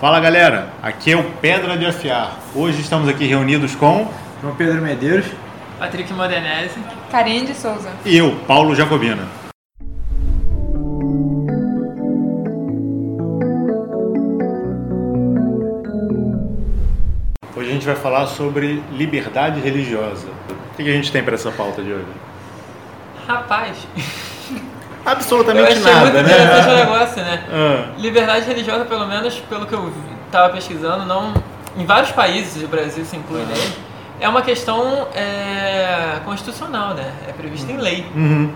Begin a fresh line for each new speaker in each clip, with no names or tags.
Fala galera, aqui é o Pedra de Afiar. Hoje estamos aqui reunidos com
João Pedro Medeiros,
Patrick Modenese,
Karine de Souza.
e eu, Paulo Jacobina. Hoje a gente vai falar sobre liberdade religiosa. O que a gente tem para essa pauta de hoje?
rapaz,
Absolutamente nada,
muito interessante o
né?
negócio, né?
Ah,
Liberdade religiosa, pelo menos pelo que eu estava pesquisando, não, em vários países, o Brasil se inclui nele, é uma questão é, constitucional, né? É prevista em lei.
uhum.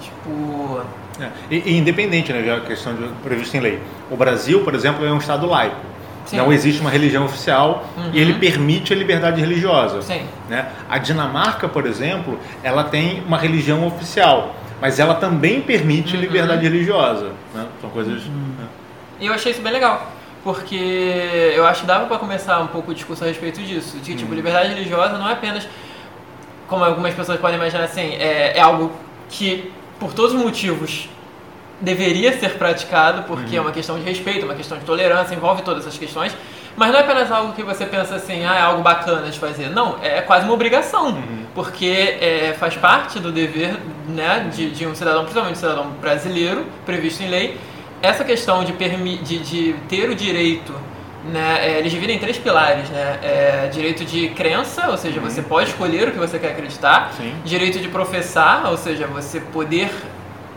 Tipo,
É, E, e independente, né, já a questão de previsto em lei. O Brasil, por exemplo, é um estado laico.
Sim.
Não existe uma religião oficial
Uhum.
e ele permite a liberdade religiosa.
sim.
Né? A Dinamarca, por exemplo, ela tem uma religião oficial, mas ela também permite
Uhum.
liberdade religiosa. né? São coisas. né?
E eu achei isso bem legal, porque eu acho que dava para começar um pouco o discurso a respeito disso. De tipo, liberdade religiosa não é apenas, como algumas pessoas podem imaginar assim, é, é algo que, por todos os motivos, deveria ser praticado, porque é uma questão de respeito, uma questão de tolerância, envolve todas essas questões. Mas não é apenas algo que você pensa assim, ah, é algo bacana de fazer. Não, é quase uma obrigação, porque é, faz parte do dever né, de, de um cidadão, principalmente um cidadão brasileiro, previsto em lei, essa questão de, permi de, de ter o direito, né, é, eles dividem em três pilares, né, é, direito de crença, ou seja, você pode escolher o que você quer acreditar,
Sim.
direito de professar, ou seja, você poder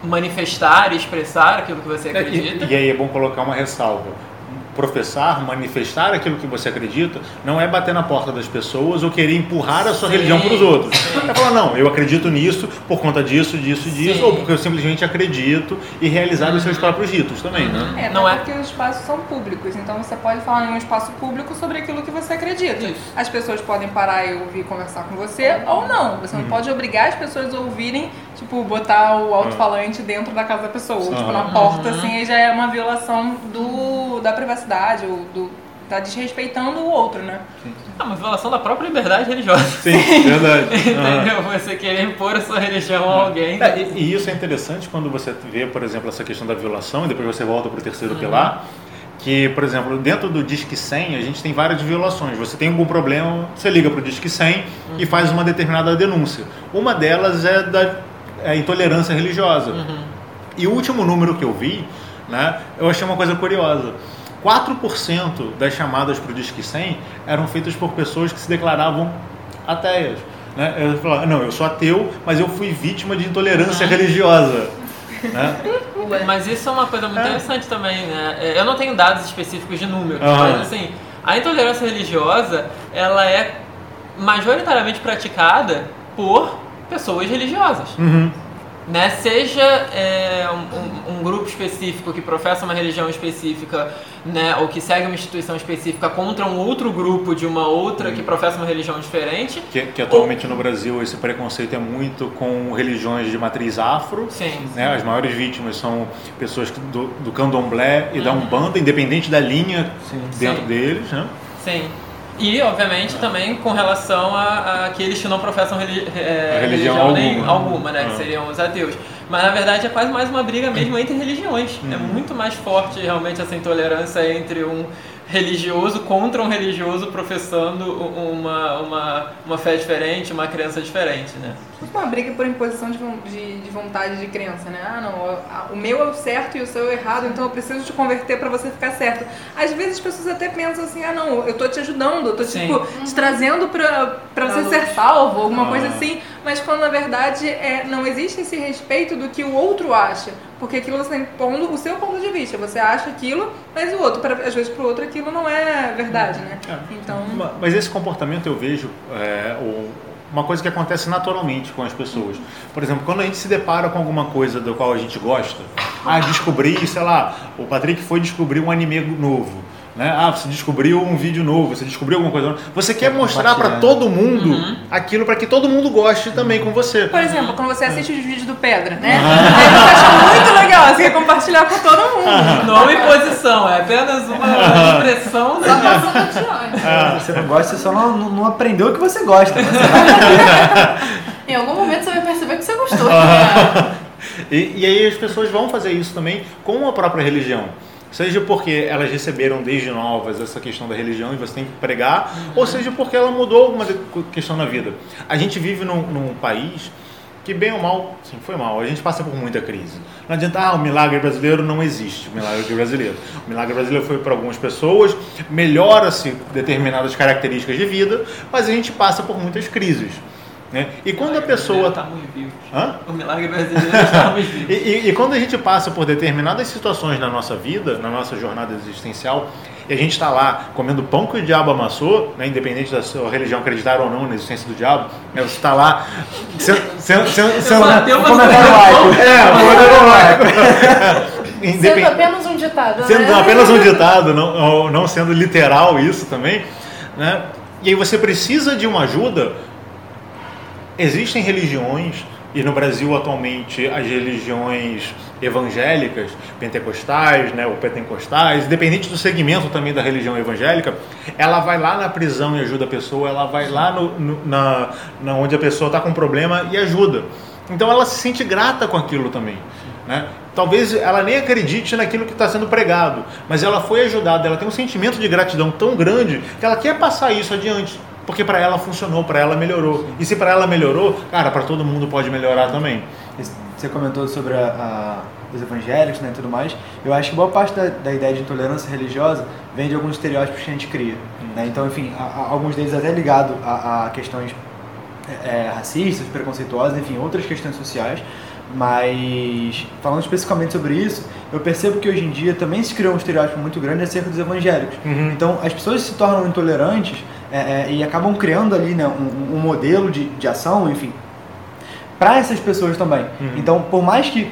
manifestar e expressar aquilo que você acredita.
E, e aí é bom colocar uma ressalva. Professar, manifestar aquilo que você acredita, não é bater na porta das pessoas ou querer empurrar a sua
Sim,
religião para os outros.
sim.
É falar, não, eu acredito nisso por conta disso, disso, disso,
Sim.
ou porque eu simplesmente acredito e realizar os seus próprios ritos também, né?
É,
Não
não
é?
porque os espaços são públicos, então você pode falar em um espaço público sobre aquilo que você acredita.
Isso.
As pessoas podem parar e ouvir conversar com você ou não. Você
Uhum.
não pode obrigar as pessoas a ouvirem, tipo, botar o alto-falante dentro da casa da pessoa, ou tipo, na
Uhum.
porta, assim, aí já é uma violação do, da privacidade, ou do. tá desrespeitando o outro, né?
É uma violação da própria liberdade religiosa.
Sim, verdade.
Entendeu? Você querer impor a sua religião a alguém.
É, e, e isso é interessante quando você vê, por exemplo, essa questão da violação e depois você volta para o terceiro pilar, que, por exemplo, dentro do Disque 100 a gente tem várias violações. Você tem algum problema, você liga para o Disque 100 e faz uma determinada denúncia. Uma delas é da é, intolerância religiosa. E o último número que eu vi, né, eu achei uma coisa curiosa. 4% das chamadas para o Disque 100 eram feitas por pessoas que se declaravam ateias. Né? Eu falava, não, eu sou ateu, mas eu fui vítima de intolerância religiosa. Né?
Mas isso é uma coisa muito
É.
interessante também, né? É, Eu não tenho dados específicos de números, mas assim, a intolerância religiosa, ela é majoritariamente praticada por pessoas religiosas.
Uhum.
Né? Seja é, um, um- um grupo específico que professa uma religião específica, né? ou que segue uma instituição específica contra um outro grupo de uma outra que professa uma religião diferente.
Que, que atualmente no Brasil esse preconceito é muito com religiões de matriz afro.
Sim.
Né? As maiores vítimas são pessoas do, do candomblé e da umbanda, independente da linha dentro
Sim.
deles. Né?
Sim. E, obviamente, também com relação a, a aqueles que não professam reli é,
religião
religião nem
alguma.
alguma, né? Que seriam os ateus. Mas, na verdade, é quase mais uma briga mesmo entre religiões. É
Uhum.
muito mais forte, realmente, essa intolerância entre um religioso contra um religioso professando uma, uma, uma fé diferente, uma crença diferente, né?
Tipo uma briga por imposição de, de, de vontade de crença, né? Ah, não, o meu é o certo e o seu é o errado, então eu preciso te converter pra você ficar certo. Às vezes as pessoas até pensam assim, ah, não, eu tô te ajudando, eu tô
Sim.
tipo, te trazendo pra, pra
Pra
você
luz.
ser salvo, alguma
Ah.
coisa assim. Mas quando na verdade é, não existe esse respeito do que o outro acha. Porque aquilo você está impondo o seu ponto de vista. Você acha aquilo, mas o outro, pra, às vezes pro outro aquilo não é verdade, né?
É.
Então.
Ma- Mas esse comportamento eu vejo é, o- uma coisa que acontece naturalmente com as pessoas. Por exemplo, quando a gente se depara com alguma coisa do qual a gente gosta, ah, descobri, sei lá, o Patrick foi descobrir um anime novo. Né? Ah, você descobriu um vídeo novo, você descobriu alguma coisa nova. Você quer mostrar para
compartilhar.
todo mundo aquilo para que todo mundo goste também com você.
Por exemplo, quando você assiste os vídeos do Pedra, né? Aí você acha muito legal, você quer compartilhar com todo mundo.
Não é imposição, é apenas uma expressão
Só passando adiante.
Se você não gosta, você só não, não- aprendeu o que você gosta. Você vai
Em algum momento você vai perceber que você gostou.
E, e aí as pessoas vão fazer isso também com a própria religião. Seja porque elas receberam desde novas essa questão da religião e você tem que pregar, ou seja porque ela mudou alguma questão na vida. A gente vive num, num país que bem ou mal, sim, foi mal. A gente passa por muita crise. Não adianta, ah, o milagre brasileiro não existe, o milagre brasileiro. O milagre brasileiro foi para algumas pessoas, melhora-se determinadas características de vida, mas a gente passa por muitas crises. Né? E quando a pessoa
Estamos vivos.
Hã?
O milagre brasileiro estamos
E,
vivos.
e- e quando a gente passa por determinadas situações na nossa vida, na nossa jornada existencial, e a gente está lá comendo pão que o diabo amassou, né, independente da sua religião acreditar ou não na existência do diabo, né, você está lá sendo.
laico.
é, laico.
Sendo apenas um ditado,
sendo
né?
apenas um ditado, não, não sendo literal isso também, né? E aí você precisa de uma ajuda. Existem religiões e no Brasil atualmente as religiões evangélicas, pentecostais, né, ou pentecostais, independente do segmento também da religião evangélica, ela vai lá na prisão e ajuda a pessoa, ela vai lá no, no- na, na onde a pessoa está com problema e ajuda. Então ela se sente grata com aquilo também. Né? Talvez ela nem acredite naquilo que está sendo pregado, mas ela foi ajudada, ela tem um sentimento de gratidão tão grande que ela quer passar isso adiante, porque para ela funcionou, para ela melhorou. E se para ela melhorou, cara, para todo mundo pode melhorar também.
Você comentou sobre a- a- os evangélicos né, e tudo mais. Eu acho que boa parte da, da ideia de intolerância religiosa vem de alguns estereótipos que a gente cria. né? Então, enfim, a- alguns deles até ligados a, a questões é, é, racistas, preconceituosas, enfim, outras questões sociais. Mas, falando especificamente sobre isso, eu percebo que hoje em dia também se criou um estereótipo muito grande acerca dos evangélicos.
Uhum.
Então, as pessoas se tornam intolerantes é, é, e acabam criando ali né, um, um modelo de, de ação, enfim, para essas pessoas também.
Uhum.
Então, por mais que,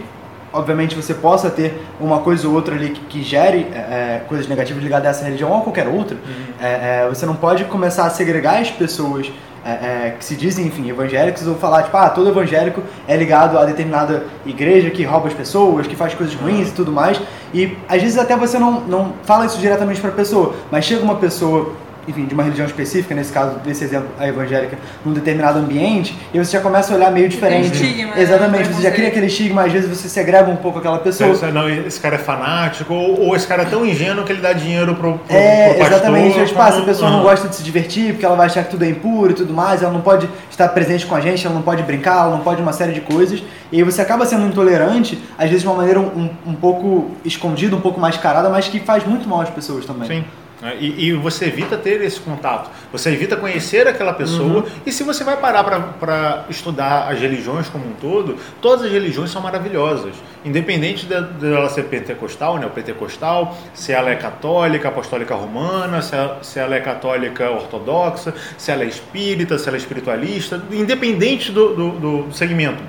obviamente, você possa ter uma coisa ou outra ali que, que gere é, é, coisas negativas ligadas a essa religião ou a qualquer outra, é, é, você não pode começar a segregar as pessoas é, que se dizem, enfim, evangélicos ou falar, tipo, ah, todo evangélico é ligado a determinada igreja que rouba as pessoas, que faz coisas ruins e tudo mais. E às vezes até você não, não fala isso diretamente para a pessoa, mas chega uma pessoa enfim, de uma religião específica, nesse caso, desse exemplo, a evangélica, num determinado ambiente, e você já começa a olhar meio diferente.
estigma, né?
Exatamente, você já cria aquele estigma, às vezes você segrega um pouco aquela pessoa.
Esse, não, esse cara é fanático, ou, ou esse cara é tão ingênuo que ele dá dinheiro pro, pro,
É,
pro pastor.
exatamente. Tipo, ah, essa
quando-
pessoa não gosta de se divertir porque ela vai achar que tudo é impuro e tudo mais, ela não pode estar presente com a gente, ela não pode brincar, ela não pode uma série de coisas. E aí você acaba sendo intolerante, às vezes de uma maneira um, um pouco escondida, um pouco mascarada, mas que faz muito mal às pessoas também.
Sim. É, E, e você evita ter esse contato, você evita conhecer aquela pessoa.
Uhum.
E se você vai parar para estudar as religiões como um todo, todas as religiões são maravilhosas. Independente de- dela ser pentecostal, neopentecostal, se ela é católica, apostólica romana, se ela, se ela é católica ortodoxa, se ela é espírita, se ela é espiritualista, independente do, do- do segmento.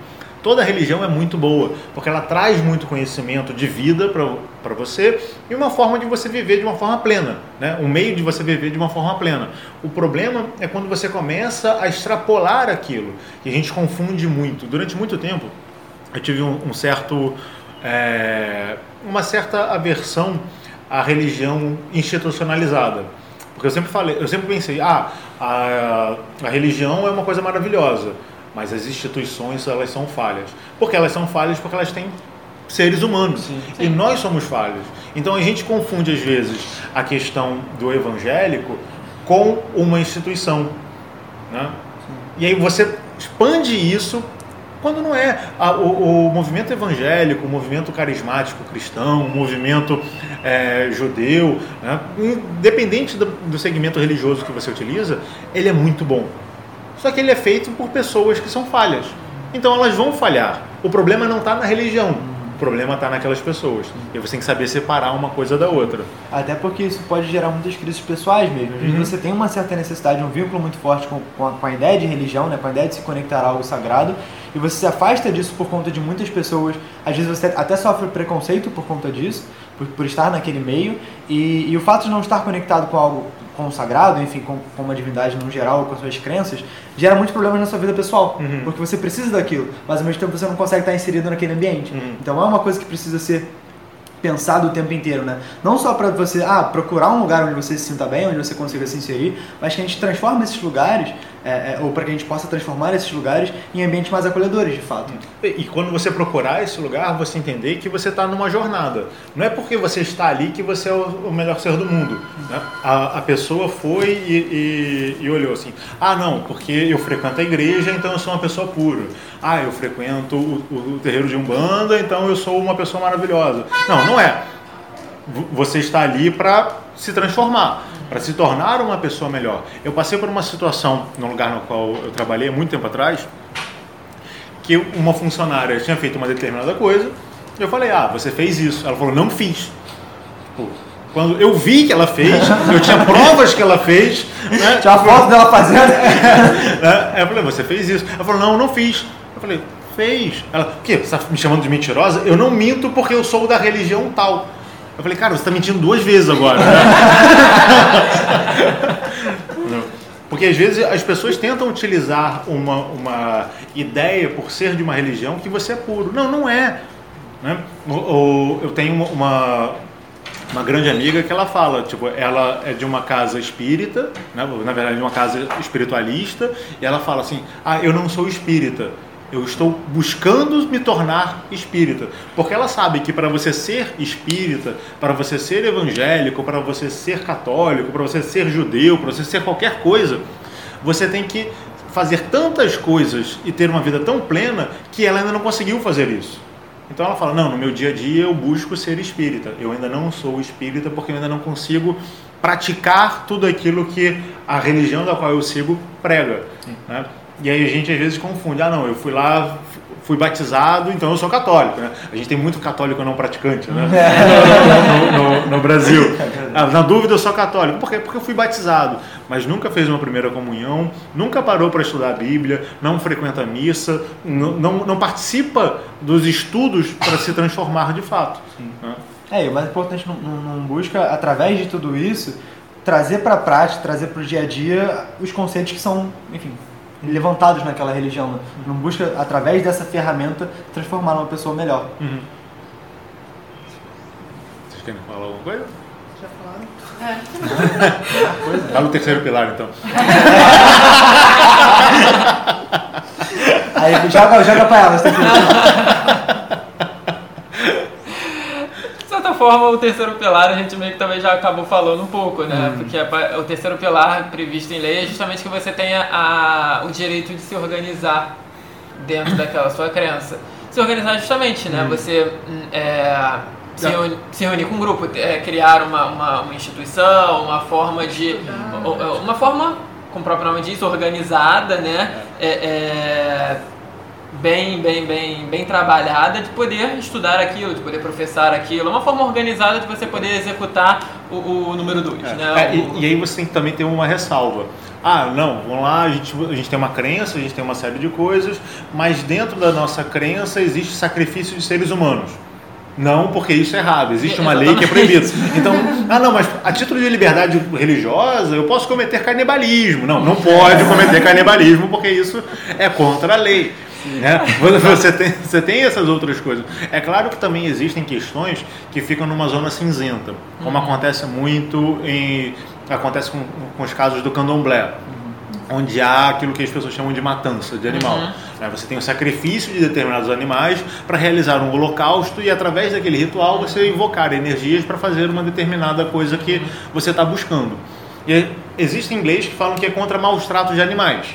Toda religião é muito boa, porque ela traz muito conhecimento de vida para você e uma forma de você viver de uma forma plena, né? um meio de você viver de uma forma plena. O problema é quando você começa a extrapolar aquilo, e a gente confunde muito. Durante muito tempo, eu tive um, um certo, é, uma certa aversão à religião institucionalizada. Porque eu sempre falei, eu sempre pensei, ah, a, a religião é uma coisa maravilhosa, mas as instituições elas são falhas. Porque elas são falhas porque elas têm seres humanos e nós somos falhos. Então a gente confunde às vezes a questão do evangélico com uma instituição, né? E aí você expande isso quando não é. O, o movimento evangélico, o movimento carismático cristão, o movimento é, judeu, né? independente do, do segmento religioso que você utiliza, ele é muito bom. Só que ele é feito por pessoas que são falhas. Então elas vão falhar. O problema não está na religião. O problema está naquelas pessoas. E você tem que saber separar uma coisa da outra.
Até porque isso pode gerar muitas crises pessoais mesmo. Às vezes
Uhum.
você tem uma certa necessidade, um vínculo muito forte com, com, a, com a ideia de religião, né? com a ideia de se conectar a algo sagrado, e você se afasta disso por conta de muitas pessoas. Às vezes você até sofre preconceito por conta disso, por, por estar naquele meio, e, e o fato de não estar conectado com algo com o sagrado, enfim, com, com uma divindade no geral, com as suas crenças, gera muitos problemas na sua vida pessoal,
Uhum.
porque você precisa daquilo, mas ao mesmo tempo você não consegue estar inserido naquele ambiente.
Uhum.
Então é uma coisa que precisa ser pensado o tempo inteiro, né? Não só para você ah, procurar um lugar onde você se sinta bem, onde você consiga se inserir, mas que a gente transforma esses lugares é, é, ou para que a gente possa transformar esses lugares em ambientes mais acolhedores, de fato.
E e quando você procurar esse lugar, você entender que você está numa jornada. Não é porque você está ali que você é o o melhor ser do mundo. né? A, a pessoa foi e, e- e olhou assim: ah, não, porque eu frequento a igreja, então eu sou uma pessoa pura. Ah, eu frequento o, o terreiro de Umbanda, então eu sou uma pessoa maravilhosa. Não, não é. Você está ali para se transformar, para se tornar uma pessoa melhor. Eu passei por uma situação no lugar no qual eu trabalhei muito tempo atrás, que uma funcionária tinha feito uma determinada coisa, e eu falei, ah, você fez isso. Ela falou, não fiz. Pô, Quando eu vi que ela fez, eu tinha provas que ela fez, né?
Tinha uma foto dela fazendo.
né? Aí eu falei, você fez isso? Ela falou, não, não fiz. Eu falei, fez. Ela, o quê? Você está me chamando de mentirosa? Eu não minto porque eu sou da religião tal. Eu falei, cara, você está mentindo duas vezes agora. né? Porque às vezes as pessoas tentam utilizar uma, uma ideia por ser de uma religião que você é puro. Não, não é. Né? O- o- eu tenho uma- uma, uma grande amiga que ela fala, tipo, ela é de uma casa espírita, né? na verdade de uma casa espiritualista, e ela fala assim, ah, eu não sou espírita, eu estou buscando me tornar espírita. Porque ela sabe que para você ser espírita, para você ser evangélico, para você ser católico, para você ser judeu, para você ser qualquer coisa, você tem que fazer tantas coisas e ter uma vida tão plena que ela ainda não conseguiu fazer isso. Então ela fala: Não, no meu dia a dia eu busco ser espírita. Eu ainda não sou espírita porque eu ainda não consigo praticar tudo aquilo que a religião da qual eu sigo prega. né? E aí a gente às vezes confunde: Ah, não, eu fui lá, fui batizado, então eu sou católico. Né? A gente tem muito católico não praticante né? no, no- no Brasil. Ah, na dúvida eu sou católico. Por quê? Porque eu fui batizado, mas nunca fez uma primeira comunhão, nunca parou para estudar a Bíblia, não frequenta a missa, não, não, não participa dos estudos para se transformar de fato. né?
É, e o mais importante, não, não- não busca, através de tudo isso, trazer para a prática, trazer para o dia a dia os conceitos que são, enfim, levantados naquela religião. né? Não busca, através dessa ferramenta, transformar numa pessoa melhor.
Uhum. Vocês querem falar alguma coisa?
Já falaram?
Fala o terceiro pilar então.
Aí joga, joga pra elas, tem que...
De certa forma, o terceiro pilar a gente meio que também já acabou falando um pouco, né? Porque a pa- o terceiro pilar previsto em lei é justamente que você tenha a, o direito de se organizar dentro daquela sua crença. Se organizar justamente, né? Você hum, é, se, reuni- se reunir com um grupo, é, criar uma, uma, uma instituição, uma forma de. Uma forma, como o próprio nome diz, organizada, né? É, é, bem, bem, bem, bem trabalhada de poder estudar aquilo, de poder professar aquilo. É uma forma organizada de você poder executar o, o número 2, né?
É,
O-
e, e aí você tem que também ter uma ressalva. Ah, não, vamos lá, a gente, a gente tem uma crença, a gente tem uma série de coisas, mas dentro da nossa crença existe sacrifício de seres humanos. Não, porque isso é errado. Existe uma lei que é proibida. Então, ah, não, mas a título de liberdade religiosa, eu posso cometer canibalismo. Não, não pode cometer canibalismo, porque isso é contra a lei. Né? Você, tem, você tem essas outras coisas. É claro que também existem questões que ficam numa zona cinzenta, como acontece muito em. acontece com, com os casos do candomblé onde há aquilo que as pessoas chamam de matança de animal. Né? Você tem o sacrifício de determinados animais para realizar um holocausto e através daquele ritual você invocar energias para fazer uma determinada coisa que você está buscando. E existem leis que falam que é contra maus tratos de animais.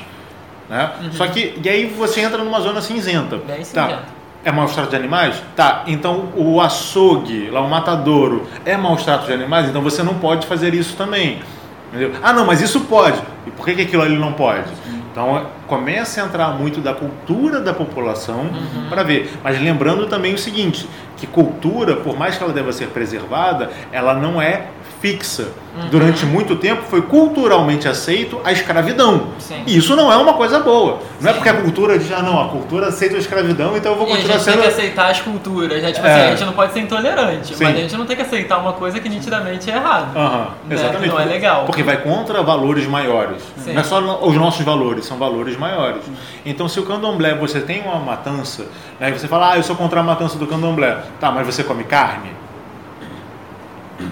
Né? Só que, e aí você entra numa zona cinzenta.
Bem
Tá.
cinzenta.
É maus tratos de animais? Tá, então o açougue, lá o matadouro, é maus tratos de animais? Então você não pode fazer isso também. Entendeu? Ah, não, mas isso pode. E por que, que aquilo ali não pode? Então começa a entrar muito da cultura da população para ver. Mas lembrando também o seguinte, que cultura, por mais que ela deva ser preservada, ela não é fixa. Durante muito tempo foi culturalmente aceito a escravidão.
Sim.
E isso não é uma coisa boa. Não é porque a cultura diz, ah não, a cultura aceita a escravidão, então eu vou
E a
continuar
gente tem
sendo...
que aceitar as culturas, né? Tipo
É.
assim, a gente não pode ser intolerante,
Sim.
mas a gente não tem que aceitar uma coisa que nitidamente é errada.
Aham,
Né?
exatamente.
Não é legal.
Porque vai contra valores maiores.
Sim.
Não é só os nossos valores, são valores maiores. Então, se o candomblé você tem uma matança, né, você fala, ah, eu sou contra a matança do candomblé. Tá, mas você come carne?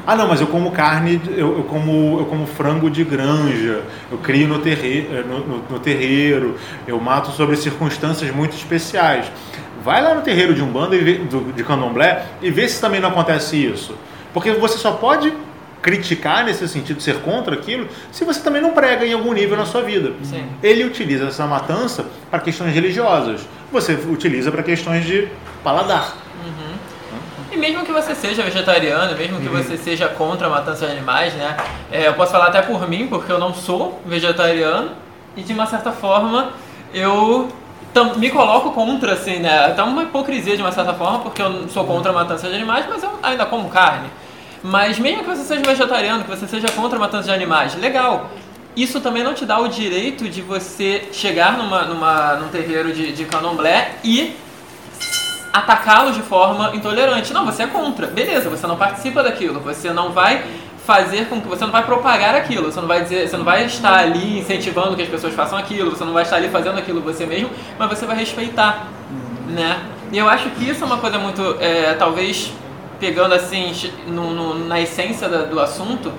Ah, não, mas eu como carne, eu, eu como, eu como frango de granja, eu crio no, terre, eh, no, no- no terreiro, eu mato sobre circunstâncias muito especiais. Vai lá no terreiro de Umbanda, e vê, do, de Candomblé, e vê se também não acontece isso. Porque você só pode criticar nesse sentido, ser contra aquilo, se você também não prega em algum nível na sua vida.
Sim.
Ele utiliza essa matança para questões religiosas, você utiliza para questões de paladar.
E mesmo que você seja vegetariano, mesmo
Uhum.
que você seja contra a matança de animais, né? é, eu posso falar até por mim, porque eu não sou vegetariano e de uma certa forma eu me coloco contra, assim, né? Até uma hipocrisia de uma certa forma, porque eu sou contra a matança de animais, mas eu ainda como carne. Mas mesmo que você seja vegetariano, que você seja contra a matança de animais, legal. Isso também não te dá o direito de você chegar numa, numa, num terreiro de, de candomblé e atacá-los de forma intolerante. Não, você é contra. Beleza, você não participa daquilo. Você não vai fazer com que você não vai propagar aquilo. Você não vai dizer, você não vai estar ali incentivando que as pessoas façam aquilo. Você não vai estar ali fazendo aquilo você mesmo, mas você vai respeitar, né? E eu acho que isso é uma coisa muito, é, talvez pegando assim no- no- na essência da- do assunto.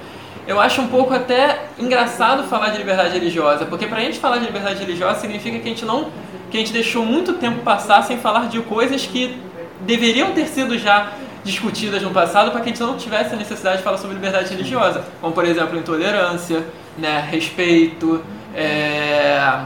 Eu acho um pouco até engraçado falar de liberdade religiosa, porque pra gente falar de liberdade religiosa significa que a gente não que a gente deixou muito tempo passar sem falar de coisas que deveriam ter sido já discutidas no passado para que a gente não tivesse a necessidade de falar sobre liberdade religiosa, como por exemplo intolerância, né, respeito, é...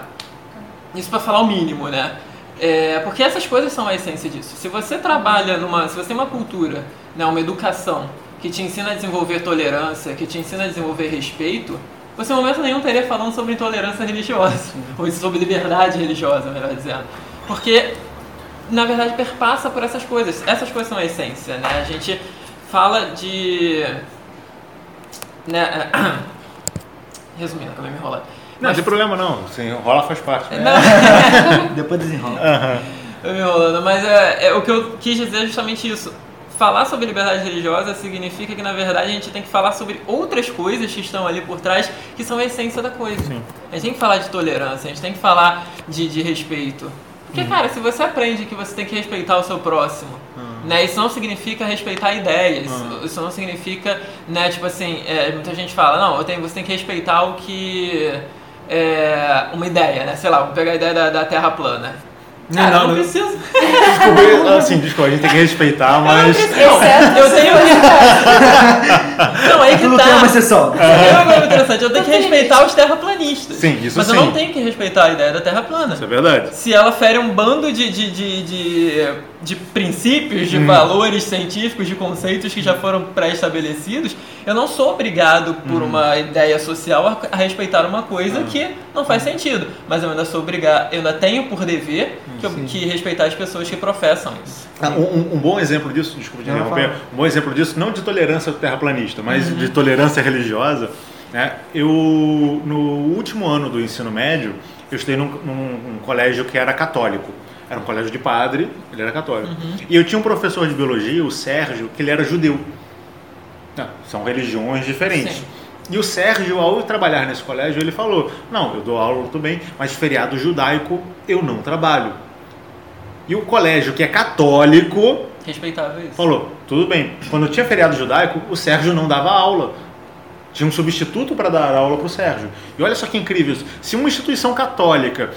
isso para falar o mínimo, né? É, porque essas coisas são a essência disso. Se você trabalha numa, se você tem uma cultura, né, uma educação que te ensina a desenvolver tolerância, que te ensina a desenvolver respeito, você em momento nenhum estaria falando sobre intolerância religiosa, ou sobre liberdade religiosa, melhor dizendo. Porque, na verdade, perpassa por essas coisas. Essas coisas são a essência, né? A gente fala de... Né, resumindo, acabei me enrolando.
Não, não tem problema não, se enrola faz parte. né?
Depois desenrola.
Eu me enrolando, mas é, é, o que eu quis dizer é justamente isso. Falar sobre liberdade religiosa significa que, na verdade, a gente tem que falar sobre outras coisas que estão ali por trás, que são a essência da coisa.
Sim.
A gente tem que falar de tolerância, a gente tem que falar de, de respeito. Porque, cara, se você aprende que você tem que respeitar o seu próximo, né, isso não significa respeitar ideias, isso não significa, né, tipo assim, é, muita gente fala, não, tenho, você tem que respeitar o que... É, uma ideia, né? Sei lá, vou pegar a ideia da, da Terra plana.
Não,
Cara,
não,
eu não preciso.
Desculpa, assim, desculpa, a gente tem que respeitar, mas.
Não, eu tenho que. Não, aí que
Tudo
tá.
tem uma exceção.
É uma coisa interessante. Eu tenho que respeitar os terraplanistas.
Sim, isso
Mas eu
sim.
não tenho que respeitar a ideia da Terra plana.
Isso é verdade.
Se ela fere um bando de, de, de, de, de princípios,
Hum.
de valores científicos, de conceitos que já foram pré-estabelecidos, eu não sou obrigado,
Hum.
por uma ideia social, a, a respeitar uma coisa que não faz sentido. Mas eu ainda sou obrigado, eu ainda tenho por dever que, eu- que respeitar as pessoas que professam isso.
Ah, um, um- bom exemplo disso, desculpa
Não,
interromper, um bom exemplo disso, não de tolerância terraplanista, mas
Uhum.
de tolerância religiosa, né? Eu, no último ano do ensino médio, eu estudei num, num- num colégio que era católico. Era um colégio de padre, ele era católico.
Uhum.
E eu tinha um professor de biologia, o Sérgio, que ele era judeu. Ah, são religiões diferentes.
Sim.
E o Sérgio, ao trabalhar nesse colégio, ele falou: Não, eu dou aula tudo bem, mas feriado judaico eu não trabalho. E o colégio, que é católico,
Respeitável isso.
falou: Tudo bem. Quando tinha feriado judaico, o Sérgio não dava aula. Tinha um substituto para dar aula para o Sérgio. E olha só que incrível isso. Se uma instituição católica,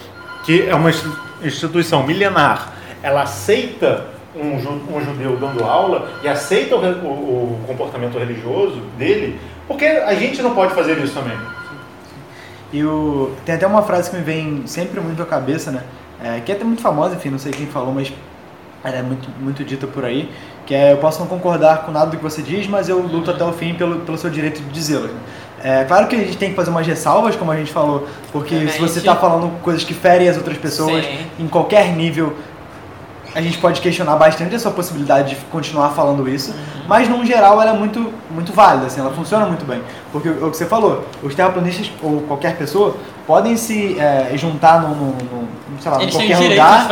que é uma institu- instituição milenar, ela aceita um, ju- judeu dando aula e aceita o, o- o comportamento religioso dele, porque a gente não pode fazer isso também.
E o... tem até uma frase que me vem sempre muito à cabeça, né? É, que é até muito famosa, enfim, não sei quem falou, mas ela é muito, muito dita por aí, que é eu posso não concordar com nada do que você diz, mas eu luto até o fim pelo, pelo seu direito de dizê-lo. É claro que a gente tem que fazer umas ressalvas, como a gente falou, porque se você está falando coisas que ferem as outras pessoas
Sim.
em qualquer nível, a gente pode questionar bastante a sua possibilidade de continuar falando isso,
Uhum.
mas no geral ela é muito, muito válida, assim, ela funciona muito bem. Porque o que você falou, os terraplanistas ou qualquer pessoa podem se é, juntar num, num, num, sei lá, em
Eles
qualquer lugar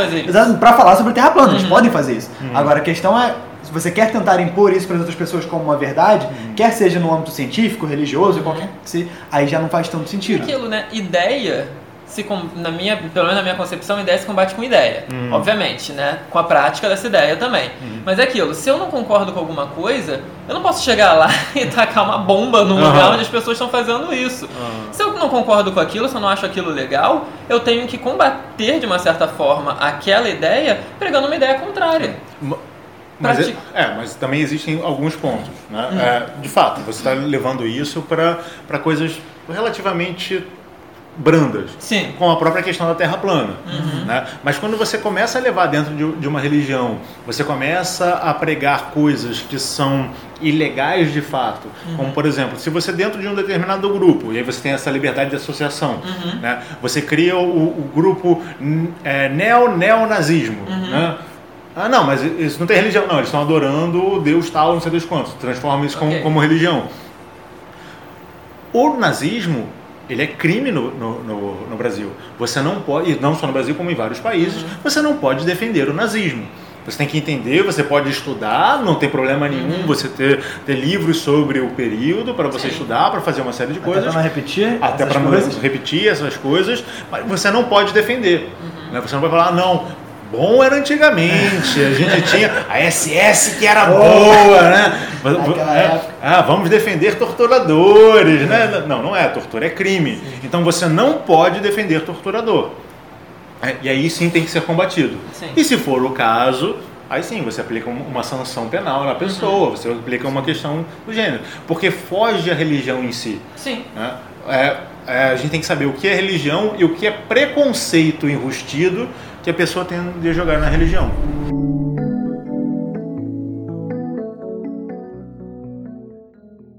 pra falar sobre terra plana, eles
Uhum.
podem fazer isso. Agora a questão é, se você quer tentar impor isso para as outras pessoas como uma verdade, quer seja no âmbito científico, religioso, qualquer que seja, aí já não faz tanto sentido.
aquilo, né? Ideia se com- na minha, pelo menos na minha concepção, ideia se combate com ideia.
Uhum.
Obviamente, né? Com a prática dessa ideia também. Mas é aquilo, se eu não concordo com alguma coisa, eu não posso chegar lá e tacar uma bomba num
Aham.
lugar onde as pessoas estão fazendo isso.
Ah.
Se eu não concordo com aquilo, se eu não acho aquilo legal, eu tenho que combater de uma certa forma aquela ideia pregando uma ideia contrária.
Mas,
Prati-
é, é, mas também existem alguns pontos. Né? É, de fato, você está levando isso para coisas relativamente brandas.
Sim.
Com a própria questão da Terra plana. Né? Mas quando você começa a levar dentro de, de uma religião, você começa a pregar coisas que são ilegais de fato. Como, por exemplo, se você dentro de um determinado grupo, e aí você tem essa liberdade de associação, né? você cria o, o grupo é, neo-neonazismo. Né? Ah, não, mas isso não tem religião. Não, eles estão adorando Deus tal, não sei das quantos. Transforma isso como,
Ok.
como religião. O nazismo, ele é crime no, no, no- no Brasil. Você não pode, e não só no Brasil, como em vários países, você não pode defender o nazismo. Você tem que entender, você pode estudar, não tem problema nenhum você ter, ter livros sobre o período para você
Sim.
estudar, para fazer uma série de
Até
coisas.
pra não repetir
Até para não repetir essas coisas, mas você não pode defender. Né? Você não vai falar, não, bom era antigamente, a gente tinha a SS que era boa, né?
Naquela
É, ah, vamos defender torturadores, né? Não, não é, tortura é crime. Então você não pode defender torturador. É, E aí sim tem que ser combatido.
Sim.
E se for o caso, aí sim você aplica um- uma sanção penal na pessoa, você aplica uma questão do gênero. Porque foge a religião em si.
Sim.
né? É, é, a gente tem que saber o que é religião e o que é preconceito enrustido que a pessoa tem de jogar na religião.